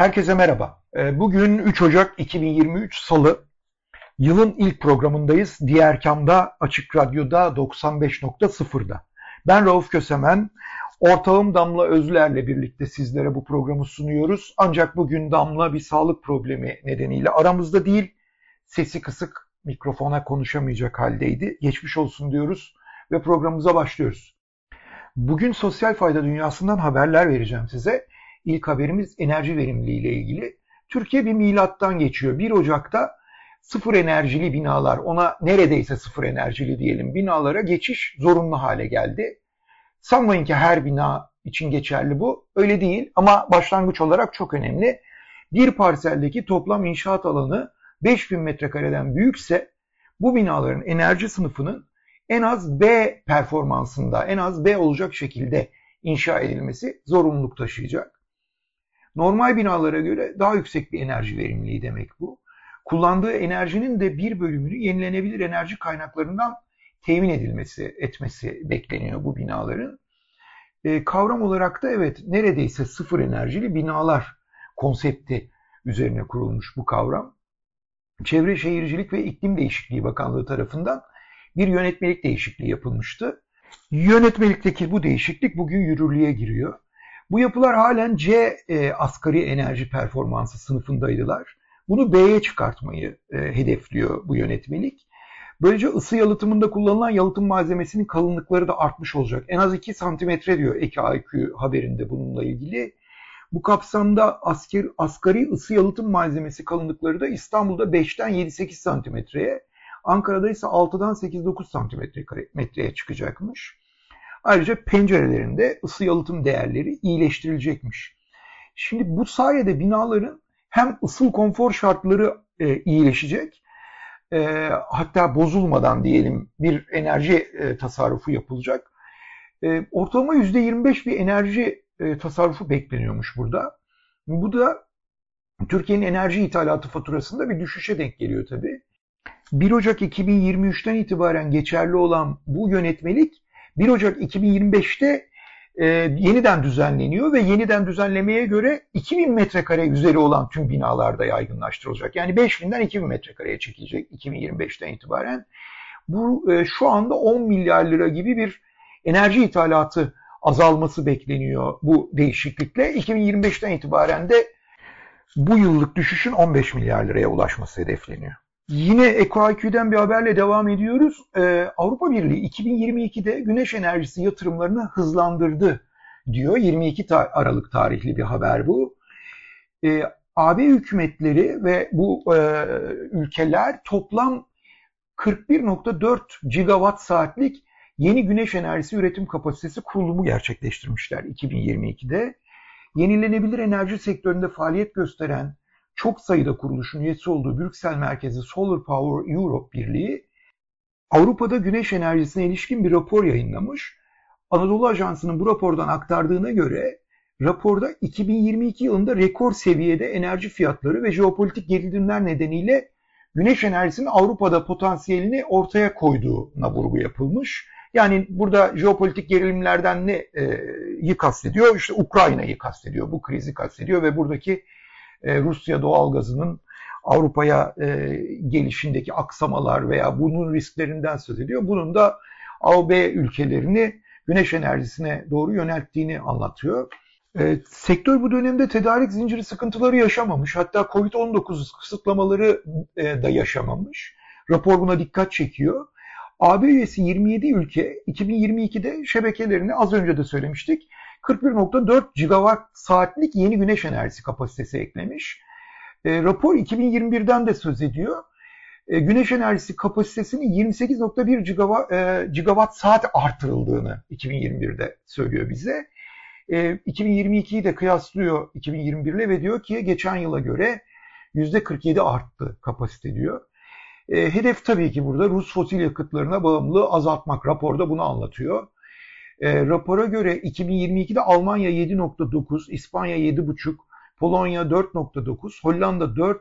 Herkese merhaba. Ee, bugün 3 Ocak 2023 Salı. Yılın ilk programındayız. Diğer kamda Açık Radyo'da 95.0'da. Ben Rauf Kösemen. Ortağım Damla Özler'le birlikte sizlere bu programı sunuyoruz. Ancak bugün Damla bir sağlık problemi nedeniyle aramızda değil, sesi kısık, mikrofona konuşamayacak haldeydi. Geçmiş olsun diyoruz ve programımıza başlıyoruz. Bugün sosyal fayda dünyasından haberler vereceğim size. İlk haberimiz enerji verimliliği ile ilgili. Türkiye bir milattan geçiyor. 1 Ocak'ta sıfır enerjili binalar, ona neredeyse sıfır enerjili diyelim binalara geçiş zorunlu hale geldi. Sanmayın ki her bina için geçerli bu. Öyle değil ama başlangıç olarak çok önemli. Bir parseldeki toplam inşaat alanı 5000 metrekareden büyükse bu binaların enerji sınıfının en az B performansında, en az B olacak şekilde inşa edilmesi zorunluluk taşıyacak. Normal binalara göre daha yüksek bir enerji verimliliği demek bu. Kullandığı enerjinin de bir bölümünü yenilenebilir enerji kaynaklarından temin edilmesi, etmesi bekleniyor bu binaların. E, kavram olarak da evet neredeyse sıfır enerjili binalar konsepti üzerine kurulmuş bu kavram. Çevre Şehircilik ve İklim Değişikliği Bakanlığı tarafından bir yönetmelik değişikliği yapılmıştı. Yönetmelikteki bu değişiklik bugün yürürlüğe giriyor. Bu yapılar halen C e, asgari enerji performansı sınıfındaydılar. Bunu B'ye çıkartmayı e, hedefliyor bu yönetmelik. Böylece ısı yalıtımında kullanılan yalıtım malzemesinin kalınlıkları da artmış olacak. En az 2 santimetre diyor Eki IQ haberinde bununla ilgili. Bu kapsamda asker, asgari ısı yalıtım malzemesi kalınlıkları da İstanbul'da 5'ten 7-8 santimetreye, Ankara'da ise 6'dan 8-9 santimetreye çıkacakmış. Ayrıca pencerelerinde ısı yalıtım değerleri iyileştirilecekmiş. Şimdi bu sayede binaların hem ısıl konfor şartları e, iyileşecek, e, hatta bozulmadan diyelim bir enerji e, tasarrufu yapılacak. E, ortalama %25 bir enerji e, tasarrufu bekleniyormuş burada. Bu da Türkiye'nin enerji ithalatı faturasında bir düşüşe denk geliyor tabii. 1 Ocak 2023'ten itibaren geçerli olan bu yönetmelik 1 Ocak 2025'te e, yeniden düzenleniyor ve yeniden düzenlemeye göre 2000 metrekare üzeri olan tüm binalarda yaygınlaştırılacak. Yani 5000'den 2000 metrekareye çekilecek 2025'ten itibaren. Bu e, şu anda 10 milyar lira gibi bir enerji ithalatı azalması bekleniyor bu değişiklikle. 2025'ten itibaren de bu yıllık düşüşün 15 milyar liraya ulaşması hedefleniyor. Yine EcoIQ'den bir haberle devam ediyoruz. Ee, Avrupa Birliği 2022'de güneş enerjisi yatırımlarını hızlandırdı diyor. 22 ta Aralık tarihli bir haber bu. Ee, AB hükümetleri ve bu e, ülkeler toplam 41.4 gigawatt saatlik yeni güneş enerjisi üretim kapasitesi kurulumu gerçekleştirmişler 2022'de. Yenilenebilir enerji sektöründe faaliyet gösteren çok sayıda kuruluşun üyesi olduğu Brüksel merkezi Solar Power Europe Birliği Avrupa'da güneş enerjisine ilişkin bir rapor yayınlamış. Anadolu Ajansı'nın bu rapordan aktardığına göre raporda 2022 yılında rekor seviyede enerji fiyatları ve jeopolitik gerilimler nedeniyle güneş enerjisinin Avrupa'da potansiyelini ortaya koyduğuna vurgu yapılmış. Yani burada jeopolitik gerilimlerden ne e, kastediyor? İşte Ukrayna'yı kastediyor, bu krizi kastediyor ve buradaki e, Rusya doğalgazının Avrupa'ya e, gelişindeki aksamalar veya bunun risklerinden söz ediyor. Bunun da AB ülkelerini güneş enerjisine doğru yönelttiğini anlatıyor. E, sektör bu dönemde tedarik zinciri sıkıntıları yaşamamış. Hatta Covid-19 kısıtlamaları e, da yaşamamış. Rapor buna dikkat çekiyor. AB üyesi 27 ülke 2022'de şebekelerini az önce de söylemiştik 41.4 gigawatt saatlik yeni güneş enerjisi kapasitesi eklemiş. E, rapor 2021'den de söz ediyor. e, güneş enerjisi kapasitesinin 28.1 gigawatt, e, gigawatt saat artırıldığını 2021'de söylüyor bize. E, 2022'yi de kıyaslıyor 2021 ile ve diyor ki geçen yıla göre %47 arttı kapasite diyor. E, hedef tabii ki burada Rus fosil yakıtlarına bağımlılığı azaltmak. Raporda bunu anlatıyor. E, rapora göre 2022'de Almanya 7.9, İspanya 7.5, Polonya 4.9, Hollanda 4,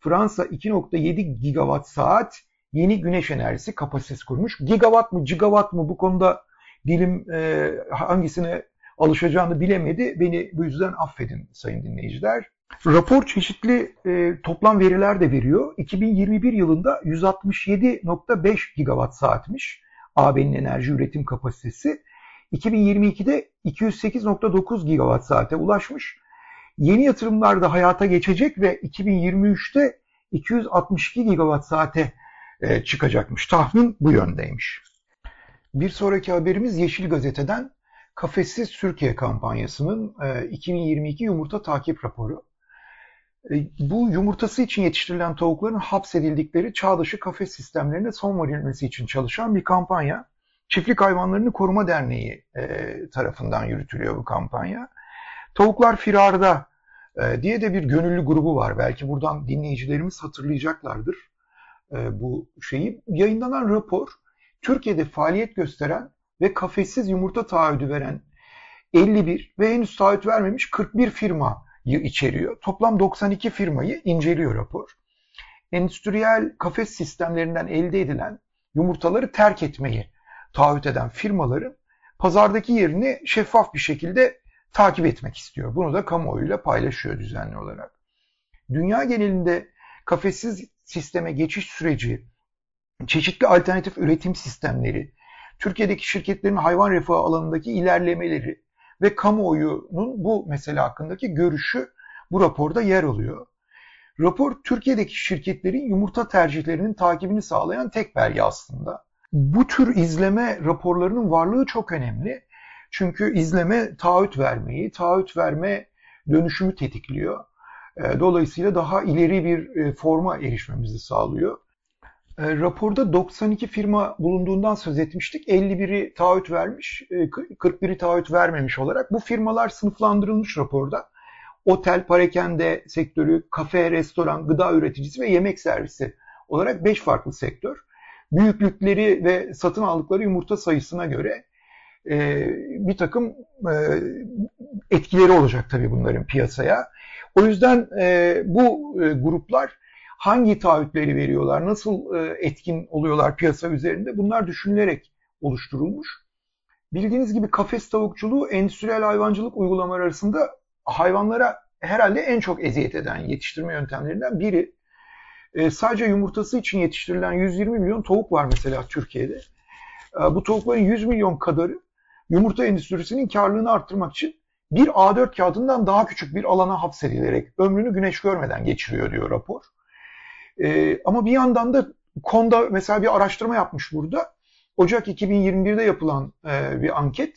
Fransa 2.7 gigawatt saat yeni güneş enerjisi kapasitesi kurmuş. Gigawatt mı, gigawatt mı bu konuda dilim e, hangisine alışacağını bilemedi. Beni bu yüzden affedin sayın dinleyiciler. Rapor çeşitli e, toplam veriler de veriyor. 2021 yılında 167.5 gigawatt saatmiş AB'nin enerji üretim kapasitesi. 2022'de 208.9 gigawatt saate ulaşmış. Yeni yatırımlar da hayata geçecek ve 2023'te 262 gigawatt saate e, çıkacakmış. Tahmin bu yöndeymiş. Bir sonraki haberimiz Yeşil Gazete'den Kafessiz Türkiye kampanyasının 2022 e, yumurta takip raporu. E, bu yumurtası için yetiştirilen tavukların hapsedildikleri çağ kafes sistemlerine son verilmesi için çalışan bir kampanya. Çiftlik Hayvanlarını Koruma Derneği tarafından yürütülüyor bu kampanya. Tavuklar firarda e, diye de bir gönüllü grubu var. Belki buradan dinleyicilerimiz hatırlayacaklardır e, bu şeyi. Yayınlanan rapor Türkiye'de faaliyet gösteren ve kafessiz yumurta taahhüdü veren 51 ve henüz taahhüt vermemiş 41 firmayı içeriyor. Toplam 92 firmayı inceliyor rapor. Endüstriyel kafes sistemlerinden elde edilen yumurtaları terk etmeyi taahhüt eden firmaların pazardaki yerini şeffaf bir şekilde takip etmek istiyor. Bunu da kamuoyuyla paylaşıyor düzenli olarak. Dünya genelinde kafessiz sisteme geçiş süreci, çeşitli alternatif üretim sistemleri, Türkiye'deki şirketlerin hayvan refahı alanındaki ilerlemeleri ve kamuoyunun bu mesele hakkındaki görüşü bu raporda yer alıyor. Rapor Türkiye'deki şirketlerin yumurta tercihlerinin takibini sağlayan tek belge aslında. Bu tür izleme raporlarının varlığı çok önemli. Çünkü izleme taahhüt vermeyi, taahhüt verme dönüşümü tetikliyor. E, dolayısıyla daha ileri bir e, forma erişmemizi sağlıyor. E, raporda 92 firma bulunduğundan söz etmiştik. 51'i taahhüt vermiş, 41'i taahhüt vermemiş olarak. Bu firmalar sınıflandırılmış raporda. Otel, parakende sektörü, kafe, restoran, gıda üreticisi ve yemek servisi olarak 5 farklı sektör. Büyüklükleri ve satın aldıkları yumurta sayısına göre e, bir takım e, etkileri olacak tabii bunların piyasaya. O yüzden e, bu e, gruplar hangi taahhütleri veriyorlar, nasıl e, etkin oluyorlar piyasa üzerinde bunlar düşünülerek oluşturulmuş. Bildiğiniz gibi kafes tavukçuluğu endüstriyel hayvancılık uygulamaları arasında hayvanlara herhalde en çok eziyet eden yetiştirme yöntemlerinden biri. E, sadece yumurtası için yetiştirilen 120 milyon tavuk var mesela Türkiye'de. E, bu tavukların 100 milyon kadarı yumurta endüstrisinin karlılığını arttırmak için bir A4 kağıdından daha küçük bir alana hapsedilerek ömrünü güneş görmeden geçiriyor diyor rapor. Ee, ama bir yandan da konuda mesela bir araştırma yapmış burada. Ocak 2021'de yapılan e, bir anket.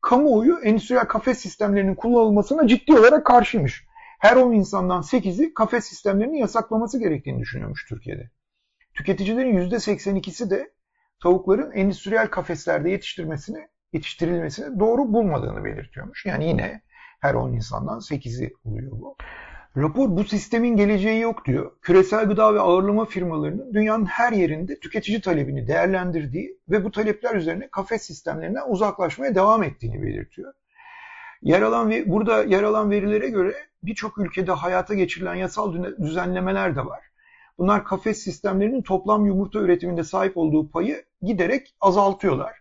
Kamuoyu endüstriyel kafes sistemlerinin kullanılmasına ciddi olarak karşıymış. Her 10 insandan 8'i kafes sistemlerinin yasaklaması gerektiğini düşünüyormuş Türkiye'de. Tüketicilerin %82'si de tavukların endüstriyel kafeslerde yetiştirmesini yetiştirilmesini doğru bulmadığını belirtiyormuş. Yani yine her 10 insandan 8'i oluyor bu. Rapor bu sistemin geleceği yok diyor. Küresel gıda ve ağırlama firmalarının dünyanın her yerinde tüketici talebini değerlendirdiği ve bu talepler üzerine kafes sistemlerinden uzaklaşmaya devam ettiğini belirtiyor. Yer alan ve burada yer alan verilere göre birçok ülkede hayata geçirilen yasal düzenlemeler de var. Bunlar kafes sistemlerinin toplam yumurta üretiminde sahip olduğu payı giderek azaltıyorlar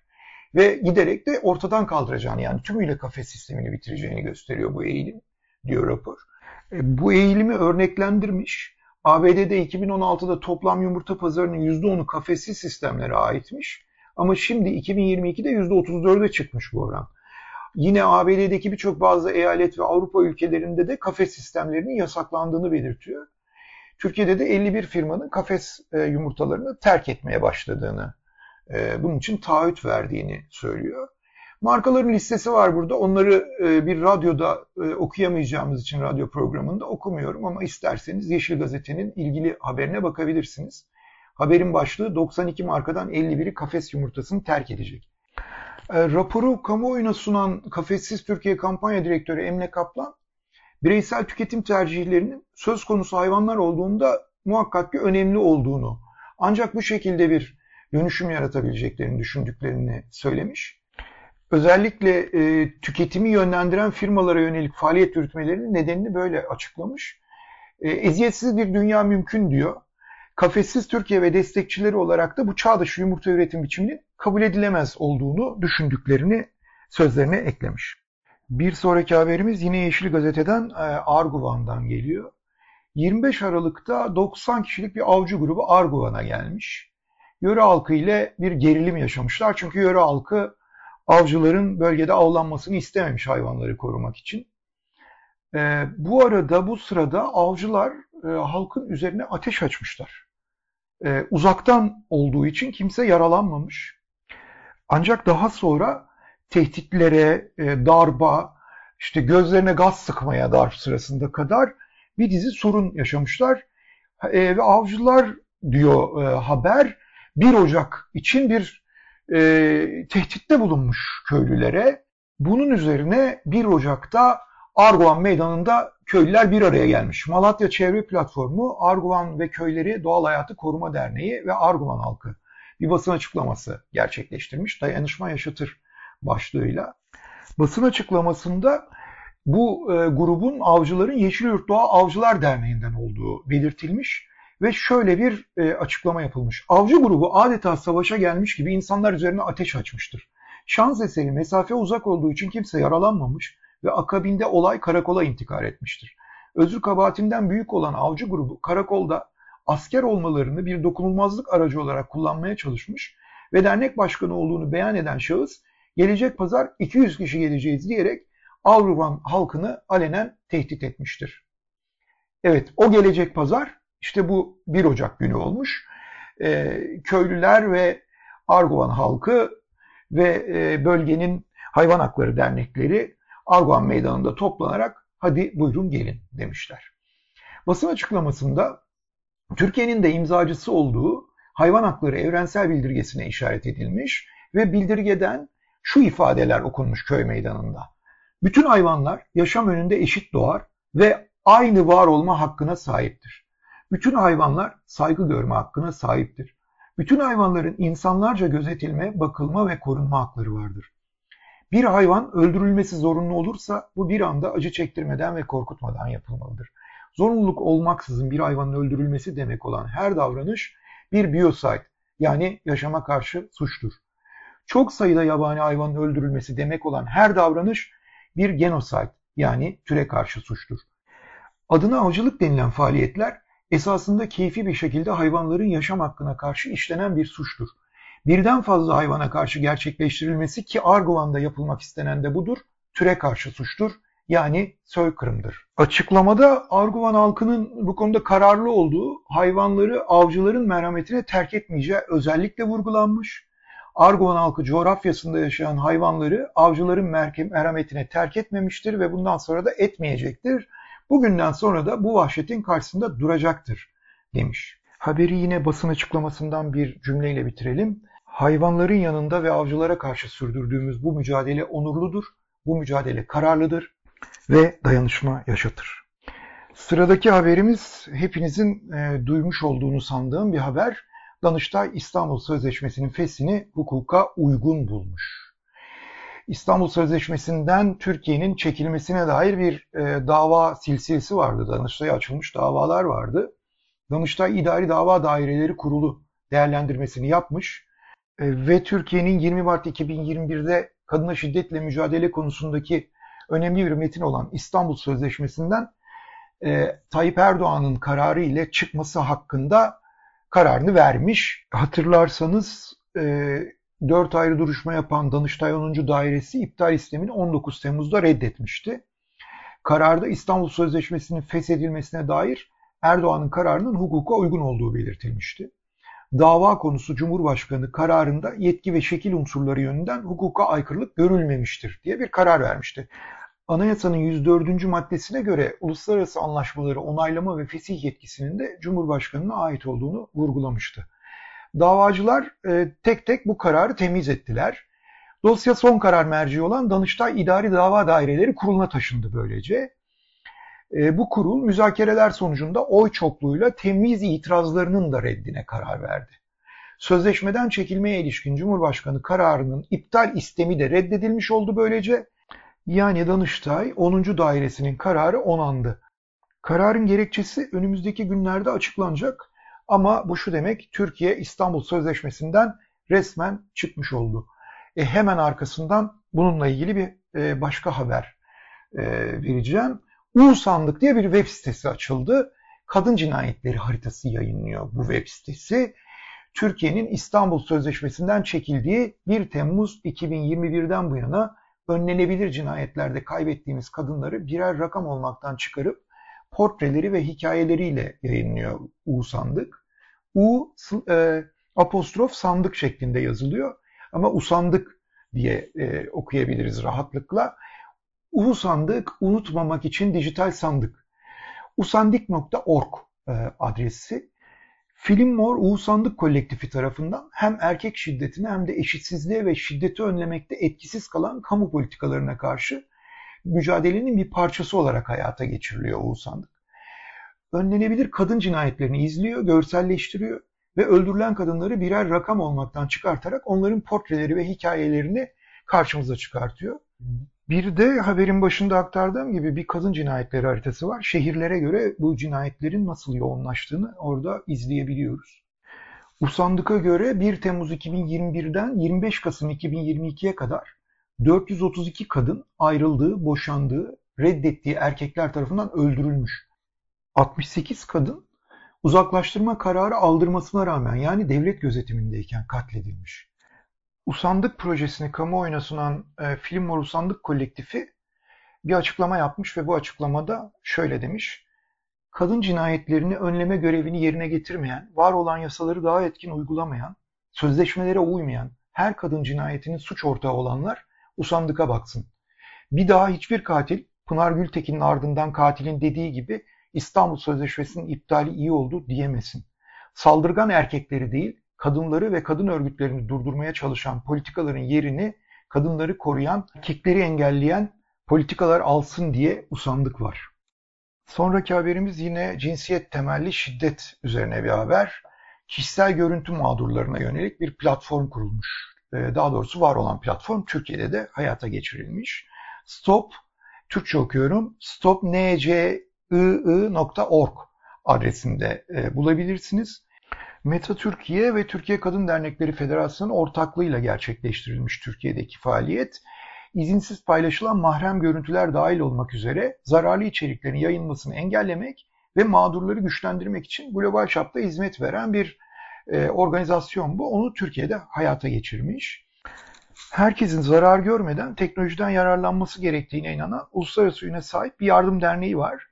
ve giderek de ortadan kaldıracağını yani tümüyle kafes sistemini bitireceğini gösteriyor bu eğilim diyor rapor. E, bu eğilimi örneklendirmiş. ABD'de 2016'da toplam yumurta pazarının %10'u kafessiz sistemlere aitmiş. Ama şimdi 2022'de %34'e çıkmış bu oran. Yine ABD'deki birçok bazı eyalet ve Avrupa ülkelerinde de kafes sistemlerinin yasaklandığını belirtiyor. Türkiye'de de 51 firmanın kafes e, yumurtalarını terk etmeye başladığını e, bunun için taahhüt verdiğini söylüyor. Markaların listesi var burada. Onları e, bir radyoda okuyamayacağımız için radyo programında okumuyorum ama isterseniz Yeşil Gazete'nin ilgili haberine bakabilirsiniz. Haberin başlığı 92 markadan 51'i kafes yumurtasını terk edecek. E, raporu kamuoyuna sunan Kafessiz Türkiye Kampanya Direktörü Emine Kaplan, bireysel tüketim tercihlerinin söz konusu hayvanlar olduğunda muhakkak ki önemli olduğunu, ancak bu şekilde bir dönüşüm yaratabileceklerini düşündüklerini söylemiş. Özellikle e, tüketimi yönlendiren firmalara yönelik faaliyet yürütmelerinin nedenini böyle açıklamış. E, eziyetsiz bir dünya mümkün diyor. Kafessiz Türkiye ve destekçileri olarak da bu çağ dışı yumurta üretim biçiminin kabul edilemez olduğunu düşündüklerini sözlerine eklemiş. Bir sonraki haberimiz yine Yeşil Gazete'den e, Arguvan'dan geliyor. 25 Aralık'ta 90 kişilik bir avcı grubu Arguvan'a gelmiş. Yöre halkı ile bir gerilim yaşamışlar. Çünkü yöre halkı avcıların bölgede avlanmasını istememiş hayvanları korumak için. E, bu arada bu sırada avcılar e, halkın üzerine ateş açmışlar. E, uzaktan olduğu için kimse yaralanmamış. Ancak daha sonra tehditlere, e, darba, işte gözlerine gaz sıkmaya darp sırasında kadar bir dizi sorun yaşamışlar. E, ve avcılar diyor e, haber 1 Ocak için bir e, tehditte bulunmuş köylülere. Bunun üzerine 1 Ocak'ta Arguvan Meydanı'nda köylüler bir araya gelmiş. Malatya Çevre Platformu, Arguvan ve Köyleri Doğal Hayatı Koruma Derneği ve Arguvan halkı bir basın açıklaması gerçekleştirmiş. Dayanışma Yaşatır başlığıyla. Basın açıklamasında bu e, grubun avcıların Yeşilyurt Doğa Avcılar Derneği'nden olduğu belirtilmiş ve şöyle bir e, açıklama yapılmış. Avcı grubu adeta savaşa gelmiş gibi insanlar üzerine ateş açmıştır. Şans eseri mesafe uzak olduğu için kimse yaralanmamış ve akabinde olay karakola intikal etmiştir. Özür kabahatinden büyük olan avcı grubu karakolda asker olmalarını bir dokunulmazlık aracı olarak kullanmaya çalışmış ve dernek başkanı olduğunu beyan eden şahıs gelecek pazar 200 kişi geleceğiz diyerek Avrupa halkını alenen tehdit etmiştir. Evet o gelecek pazar işte bu 1 Ocak günü olmuş. E, köylüler ve Arguvan halkı ve e, bölgenin hayvan hakları dernekleri Arguvan Meydanı'nda toplanarak hadi buyurun gelin demişler. Basın açıklamasında Türkiye'nin de imzacısı olduğu hayvan hakları evrensel bildirgesine işaret edilmiş ve bildirgeden şu ifadeler okunmuş köy meydanında. Bütün hayvanlar yaşam önünde eşit doğar ve aynı var olma hakkına sahiptir. Bütün hayvanlar saygı görme hakkına sahiptir. Bütün hayvanların insanlarca gözetilme, bakılma ve korunma hakları vardır. Bir hayvan öldürülmesi zorunlu olursa bu bir anda acı çektirmeden ve korkutmadan yapılmalıdır. Zorunluluk olmaksızın bir hayvanın öldürülmesi demek olan her davranış bir bioside yani yaşama karşı suçtur. Çok sayıda yabani hayvanın öldürülmesi demek olan her davranış bir genocide yani türe karşı suçtur. Adına avcılık denilen faaliyetler esasında keyfi bir şekilde hayvanların yaşam hakkına karşı işlenen bir suçtur. Birden fazla hayvana karşı gerçekleştirilmesi ki Arguvan'da yapılmak istenen de budur, türe karşı suçtur yani soykırımdır. Açıklamada Arguvan halkının bu konuda kararlı olduğu hayvanları avcıların merhametine terk etmeyeceği özellikle vurgulanmış. Arguvan halkı coğrafyasında yaşayan hayvanları avcıların merhametine terk etmemiştir ve bundan sonra da etmeyecektir. Bugünden sonra da bu vahşetin karşısında duracaktır demiş. Haberi yine basın açıklamasından bir cümleyle bitirelim. Hayvanların yanında ve avcılara karşı sürdürdüğümüz bu mücadele onurludur, bu mücadele kararlıdır ve dayanışma yaşatır. Sıradaki haberimiz hepinizin e, duymuş olduğunu sandığım bir haber. Danıştay İstanbul Sözleşmesi'nin fesini hukuka uygun bulmuş. İstanbul Sözleşmesi'nden Türkiye'nin çekilmesine dair bir e, dava silsilesi vardı. Danıştay'a açılmış davalar vardı. Danıştay İdari Dava Daireleri Kurulu değerlendirmesini yapmış ve Türkiye'nin 20 Mart 2021'de kadına şiddetle mücadele konusundaki önemli bir metin olan İstanbul Sözleşmesi'nden e, Tayyip Erdoğan'ın kararı ile çıkması hakkında kararını vermiş. Hatırlarsanız e, 4 ayrı duruşma yapan Danıştay 10. Dairesi iptal istemini 19 Temmuz'da reddetmişti. Kararda İstanbul Sözleşmesi'nin feshedilmesine dair Erdoğan'ın kararının hukuka uygun olduğu belirtilmişti. Dava konusu Cumhurbaşkanı kararında yetki ve şekil unsurları yönünden hukuka aykırılık görülmemiştir diye bir karar vermişti. Anayasanın 104. maddesine göre uluslararası anlaşmaları onaylama ve fesih yetkisinin de Cumhurbaşkanı'na ait olduğunu vurgulamıştı. Davacılar e, tek tek bu kararı temiz ettiler. Dosya son karar merci olan Danıştay İdari Dava Daireleri Kurulu'na taşındı böylece. E, bu kurul müzakereler sonucunda oy çokluğuyla temiz itirazlarının da reddine karar verdi. Sözleşmeden çekilmeye ilişkin Cumhurbaşkanı kararının iptal istemi de reddedilmiş oldu böylece. Yani Danıştay 10. dairesinin kararı onandı. Kararın gerekçesi önümüzdeki günlerde açıklanacak ama bu şu demek Türkiye İstanbul Sözleşmesi'nden resmen çıkmış oldu. E hemen arkasından bununla ilgili bir e, başka haber e, vereceğim. U Sandık diye bir web sitesi açıldı. Kadın cinayetleri haritası yayınlıyor bu web sitesi. Türkiye'nin İstanbul Sözleşmesi'nden çekildiği 1 Temmuz 2021'den bu yana önlenebilir cinayetlerde kaybettiğimiz kadınları birer rakam olmaktan çıkarıp portreleri ve hikayeleriyle yayınlıyor U Sandık. U e, apostrof sandık şeklinde yazılıyor ama usandık diye e, okuyabiliriz rahatlıkla. U sandık unutmamak için dijital sandık. usandik.org e, adresi. Film Mor Uğusandık Kolektifi tarafından hem erkek şiddetine hem de eşitsizliğe ve şiddeti önlemekte etkisiz kalan kamu politikalarına karşı mücadelenin bir parçası olarak hayata geçiriliyor Uğusandık. Önlenebilir kadın cinayetlerini izliyor, görselleştiriyor ve öldürülen kadınları birer rakam olmaktan çıkartarak onların portreleri ve hikayelerini karşımıza çıkartıyor. Bir de haberin başında aktardığım gibi bir kadın cinayetleri haritası var. Şehirlere göre bu cinayetlerin nasıl yoğunlaştığını orada izleyebiliyoruz. Usandık'a göre 1 Temmuz 2021'den 25 Kasım 2022'ye kadar 432 kadın ayrıldığı, boşandığı, reddettiği erkekler tarafından öldürülmüş. 68 kadın uzaklaştırma kararı aldırmasına rağmen yani devlet gözetimindeyken katledilmiş. Usandık projesini kamuoyuna sunan e, Film Var Usandık kolektifi bir açıklama yapmış ve bu açıklamada şöyle demiş. Kadın cinayetlerini önleme görevini yerine getirmeyen, var olan yasaları daha etkin uygulamayan, sözleşmelere uymayan her kadın cinayetinin suç ortağı olanlar usandıka baksın. Bir daha hiçbir katil Pınar Gültekin'in ardından katilin dediği gibi İstanbul Sözleşmesi'nin iptali iyi oldu diyemesin. Saldırgan erkekleri değil, kadınları ve kadın örgütlerini durdurmaya çalışan politikaların yerini kadınları koruyan, erkekleri engelleyen politikalar alsın diye usandık var. Sonraki haberimiz yine cinsiyet temelli şiddet üzerine bir haber. Kişisel görüntü mağdurlarına yönelik bir platform kurulmuş. Ee, daha doğrusu var olan platform Türkiye'de de hayata geçirilmiş. Stop, Türkçe okuyorum, stopncii.org adresinde e, bulabilirsiniz. Meta Türkiye ve Türkiye Kadın Dernekleri Federasyonu ortaklığıyla gerçekleştirilmiş Türkiye'deki faaliyet, izinsiz paylaşılan mahrem görüntüler dahil olmak üzere zararlı içeriklerin yayılmasını engellemek ve mağdurları güçlendirmek için global çapta hizmet veren bir e, organizasyon bu. Onu Türkiye'de hayata geçirmiş. Herkesin zarar görmeden teknolojiden yararlanması gerektiğine inanan uluslararası üne sahip bir yardım derneği var.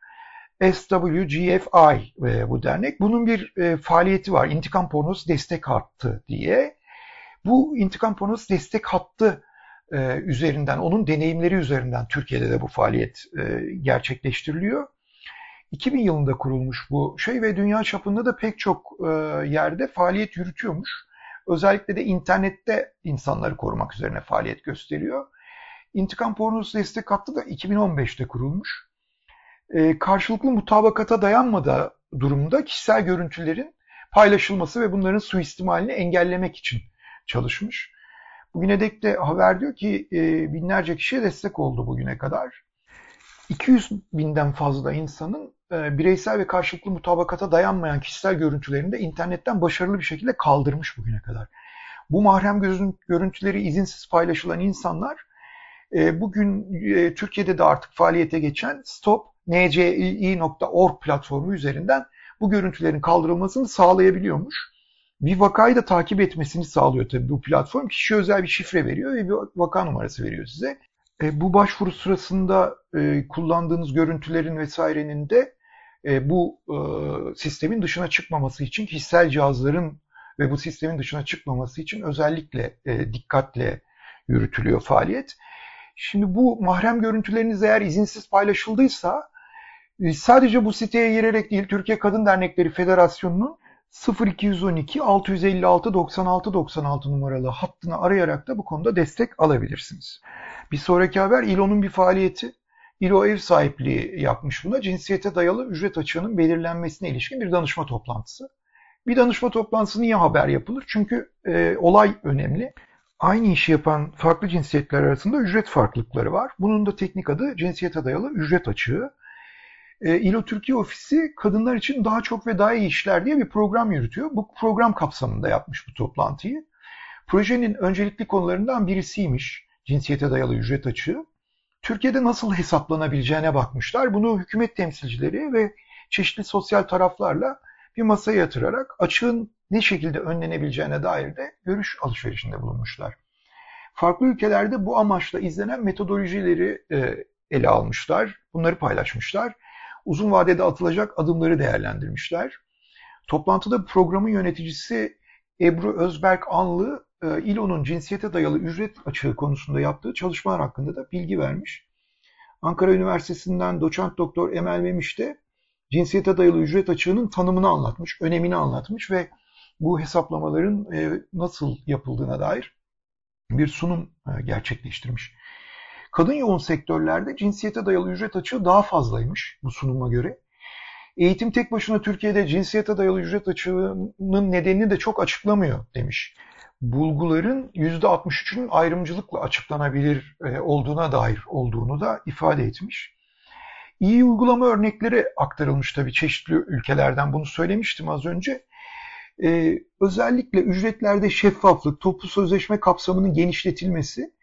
SWGFI e, bu dernek. Bunun bir e, faaliyeti var. İntikam Pornosu Destek Hattı diye. Bu İntikam Pornosu Destek Hattı e, üzerinden, onun deneyimleri üzerinden Türkiye'de de bu faaliyet e, gerçekleştiriliyor. 2000 yılında kurulmuş bu şey ve dünya çapında da pek çok e, yerde faaliyet yürütüyormuş. Özellikle de internette insanları korumak üzerine faaliyet gösteriyor. İntikam Pornosu Destek Hattı da 2015'te kurulmuş e, karşılıklı mutabakata dayanmadığı durumda kişisel görüntülerin paylaşılması ve bunların suistimalini engellemek için çalışmış. Bugüne dek de haber diyor ki e, binlerce kişiye destek oldu bugüne kadar. 200 binden fazla insanın e, bireysel ve karşılıklı mutabakata dayanmayan kişisel görüntülerini de internetten başarılı bir şekilde kaldırmış bugüne kadar. Bu mahrem görüntüleri izinsiz paylaşılan insanlar bugün Türkiye'de de artık faaliyete geçen Stop ncii.org platformu üzerinden bu görüntülerin kaldırılmasını sağlayabiliyormuş. Bir vakayı da takip etmesini sağlıyor tabii bu platform. Kişi özel bir şifre veriyor ve bir vaka numarası veriyor size. E, bu başvuru sırasında e, kullandığınız görüntülerin vesairenin de e, bu e, sistemin dışına çıkmaması için kişisel cihazların ve bu sistemin dışına çıkmaması için özellikle e, dikkatle yürütülüyor faaliyet. Şimdi bu mahrem görüntüleriniz eğer izinsiz paylaşıldıysa sadece bu siteye girerek değil Türkiye Kadın Dernekleri Federasyonu'nun 0212 656 96 96 numaralı hattını arayarak da bu konuda destek alabilirsiniz. Bir sonraki haber İLO'nun bir faaliyeti. İLO ev sahipliği yapmış buna. Cinsiyete dayalı ücret açığının belirlenmesine ilişkin bir danışma toplantısı. Bir danışma toplantısı niye haber yapılır? Çünkü e, olay önemli. Aynı işi yapan farklı cinsiyetler arasında ücret farklılıkları var. Bunun da teknik adı cinsiyete dayalı ücret açığı. E, İLO Türkiye Ofisi kadınlar için daha çok ve daha iyi işler diye bir program yürütüyor. Bu program kapsamında yapmış bu toplantıyı. Projenin öncelikli konularından birisiymiş cinsiyete dayalı ücret açığı. Türkiye'de nasıl hesaplanabileceğine bakmışlar. Bunu hükümet temsilcileri ve çeşitli sosyal taraflarla bir masaya yatırarak açığın ne şekilde önlenebileceğine dair de görüş alışverişinde bulunmuşlar. Farklı ülkelerde bu amaçla izlenen metodolojileri e, ele almışlar, bunları paylaşmışlar. Uzun vadede atılacak adımları değerlendirmişler. Toplantıda programın yöneticisi Ebru Özberk Anlı, e, İLO'nun cinsiyete dayalı ücret açığı konusunda yaptığı çalışmalar hakkında da bilgi vermiş. Ankara Üniversitesi'nden doçent doktor Emel Memiş de cinsiyete dayalı ücret açığının tanımını anlatmış, önemini anlatmış ve bu hesaplamaların e, nasıl yapıldığına dair bir sunum e, gerçekleştirmiş. Kadın yoğun sektörlerde cinsiyete dayalı ücret açığı daha fazlaymış bu sunuma göre. Eğitim tek başına Türkiye'de cinsiyete dayalı ücret açığının nedenini de çok açıklamıyor demiş. Bulguların %63'ünün ayrımcılıkla açıklanabilir e, olduğuna dair olduğunu da ifade etmiş. İyi uygulama örnekleri aktarılmış tabii çeşitli ülkelerden bunu söylemiştim az önce. Ee, özellikle ücretlerde şeffaflık, toplu sözleşme kapsamının genişletilmesi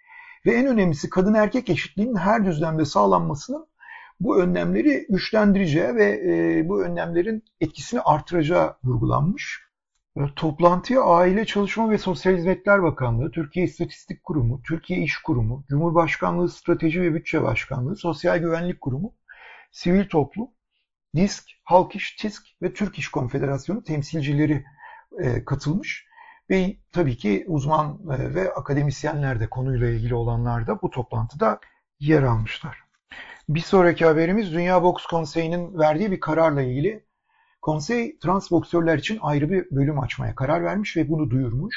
ve en önemlisi kadın erkek eşitliğinin her düzlemde sağlanmasının bu önlemleri güçlendireceği ve e, bu önlemlerin etkisini artıracağı vurgulanmış. Toplantıya Aile Çalışma ve Sosyal Hizmetler Bakanlığı, Türkiye İstatistik Kurumu, Türkiye İş Kurumu, Cumhurbaşkanlığı Strateji ve Bütçe Başkanlığı, Sosyal Güvenlik Kurumu, Sivil Toplum, DİSK, Halk İş, TİSK ve Türk İş Konfederasyonu temsilcileri e, katılmış. Ve tabii ki uzman e, ve akademisyenler de konuyla ilgili olanlar da bu toplantıda yer almışlar. Bir sonraki haberimiz Dünya Boks Konseyi'nin verdiği bir kararla ilgili. Konsey trans boksörler için ayrı bir bölüm açmaya karar vermiş ve bunu duyurmuş.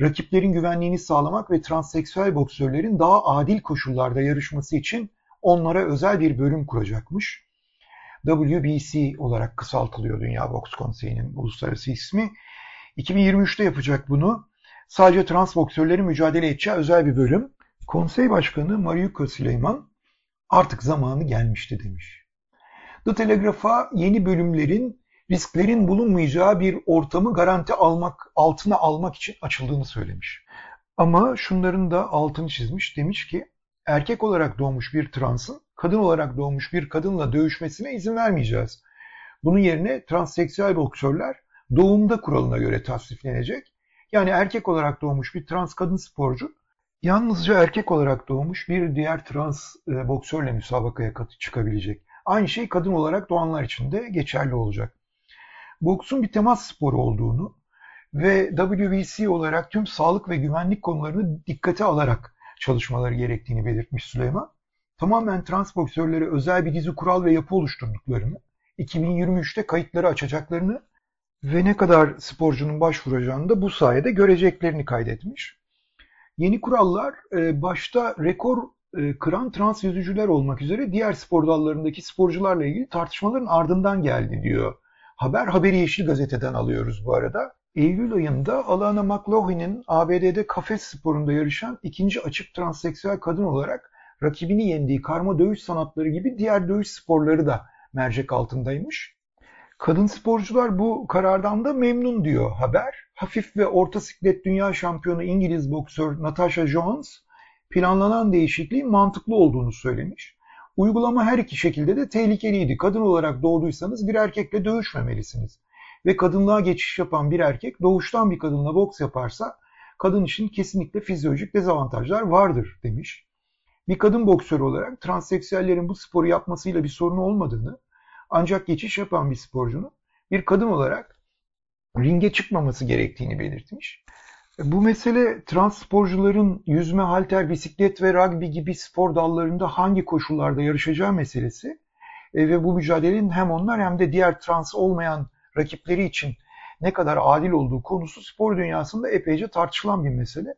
Rakiplerin güvenliğini sağlamak ve transseksüel boksörlerin daha adil koşullarda yarışması için onlara özel bir bölüm kuracakmış. WBC olarak kısaltılıyor Dünya Boks Konseyi'nin uluslararası ismi. 2023'te yapacak bunu. Sadece trans boksörlerin mücadele edeceği özel bir bölüm. Konsey Başkanı Mariuka Süleyman artık zamanı gelmişti demiş. The Telegraph'a yeni bölümlerin risklerin bulunmayacağı bir ortamı garanti almak, altına almak için açıldığını söylemiş. Ama şunların da altını çizmiş. Demiş ki erkek olarak doğmuş bir transın kadın olarak doğmuş bir kadınla dövüşmesine izin vermeyeceğiz. Bunun yerine transseksüel boksörler doğumda kuralına göre tasniflenecek. Yani erkek olarak doğmuş bir trans kadın sporcu yalnızca erkek olarak doğmuş bir diğer trans e, boksörle müsabakaya çıkabilecek. Aynı şey kadın olarak doğanlar için de geçerli olacak. Boksun bir temas sporu olduğunu ve WBC olarak tüm sağlık ve güvenlik konularını dikkate alarak çalışmaları gerektiğini belirtmiş Süleyman. Tamamen trans boksörlere özel bir dizi kural ve yapı oluşturduklarını, 2023'te kayıtları açacaklarını ve ne kadar sporcunun başvuracağını da bu sayede göreceklerini kaydetmiş. Yeni kurallar e, başta rekor e, kıran trans yüzücüler olmak üzere diğer spor dallarındaki sporcularla ilgili tartışmaların ardından geldi diyor. Haber Haberi Yeşil Gazete'den alıyoruz bu arada. Eylül ayında Alana McLaughlin'in ABD'de kafes sporunda yarışan ikinci açık transseksüel kadın olarak rakibini yendiği karma dövüş sanatları gibi diğer dövüş sporları da mercek altındaymış. Kadın sporcular bu karardan da memnun diyor haber. Hafif ve orta siklet dünya şampiyonu İngiliz boksör Natasha Jones planlanan değişikliğin mantıklı olduğunu söylemiş. Uygulama her iki şekilde de tehlikeliydi. Kadın olarak doğduysanız bir erkekle dövüşmemelisiniz. Ve kadınlığa geçiş yapan bir erkek doğuştan bir kadınla boks yaparsa kadın için kesinlikle fizyolojik dezavantajlar vardır demiş. Bir kadın boksör olarak transseksüellerin bu sporu yapmasıyla bir sorun olmadığını ancak geçiş yapan bir sporcunun bir kadın olarak ringe çıkmaması gerektiğini belirtmiş. Bu mesele trans sporcuların yüzme, halter, bisiklet ve rugby gibi spor dallarında hangi koşullarda yarışacağı meselesi e, ve bu mücadelenin hem onlar hem de diğer trans olmayan rakipleri için ne kadar adil olduğu konusu spor dünyasında epeyce tartışılan bir mesele.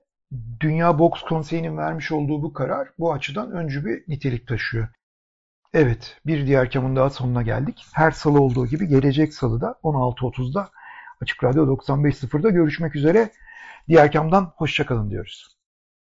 Dünya Boks Konseyi'nin vermiş olduğu bu karar bu açıdan öncü bir nitelik taşıyor. Evet, bir diğer kamın daha sonuna geldik. Her salı olduğu gibi gelecek salıda 16.30'da Açık Radyo 95.0'da görüşmek üzere. Diğer kamdan hoşçakalın diyoruz.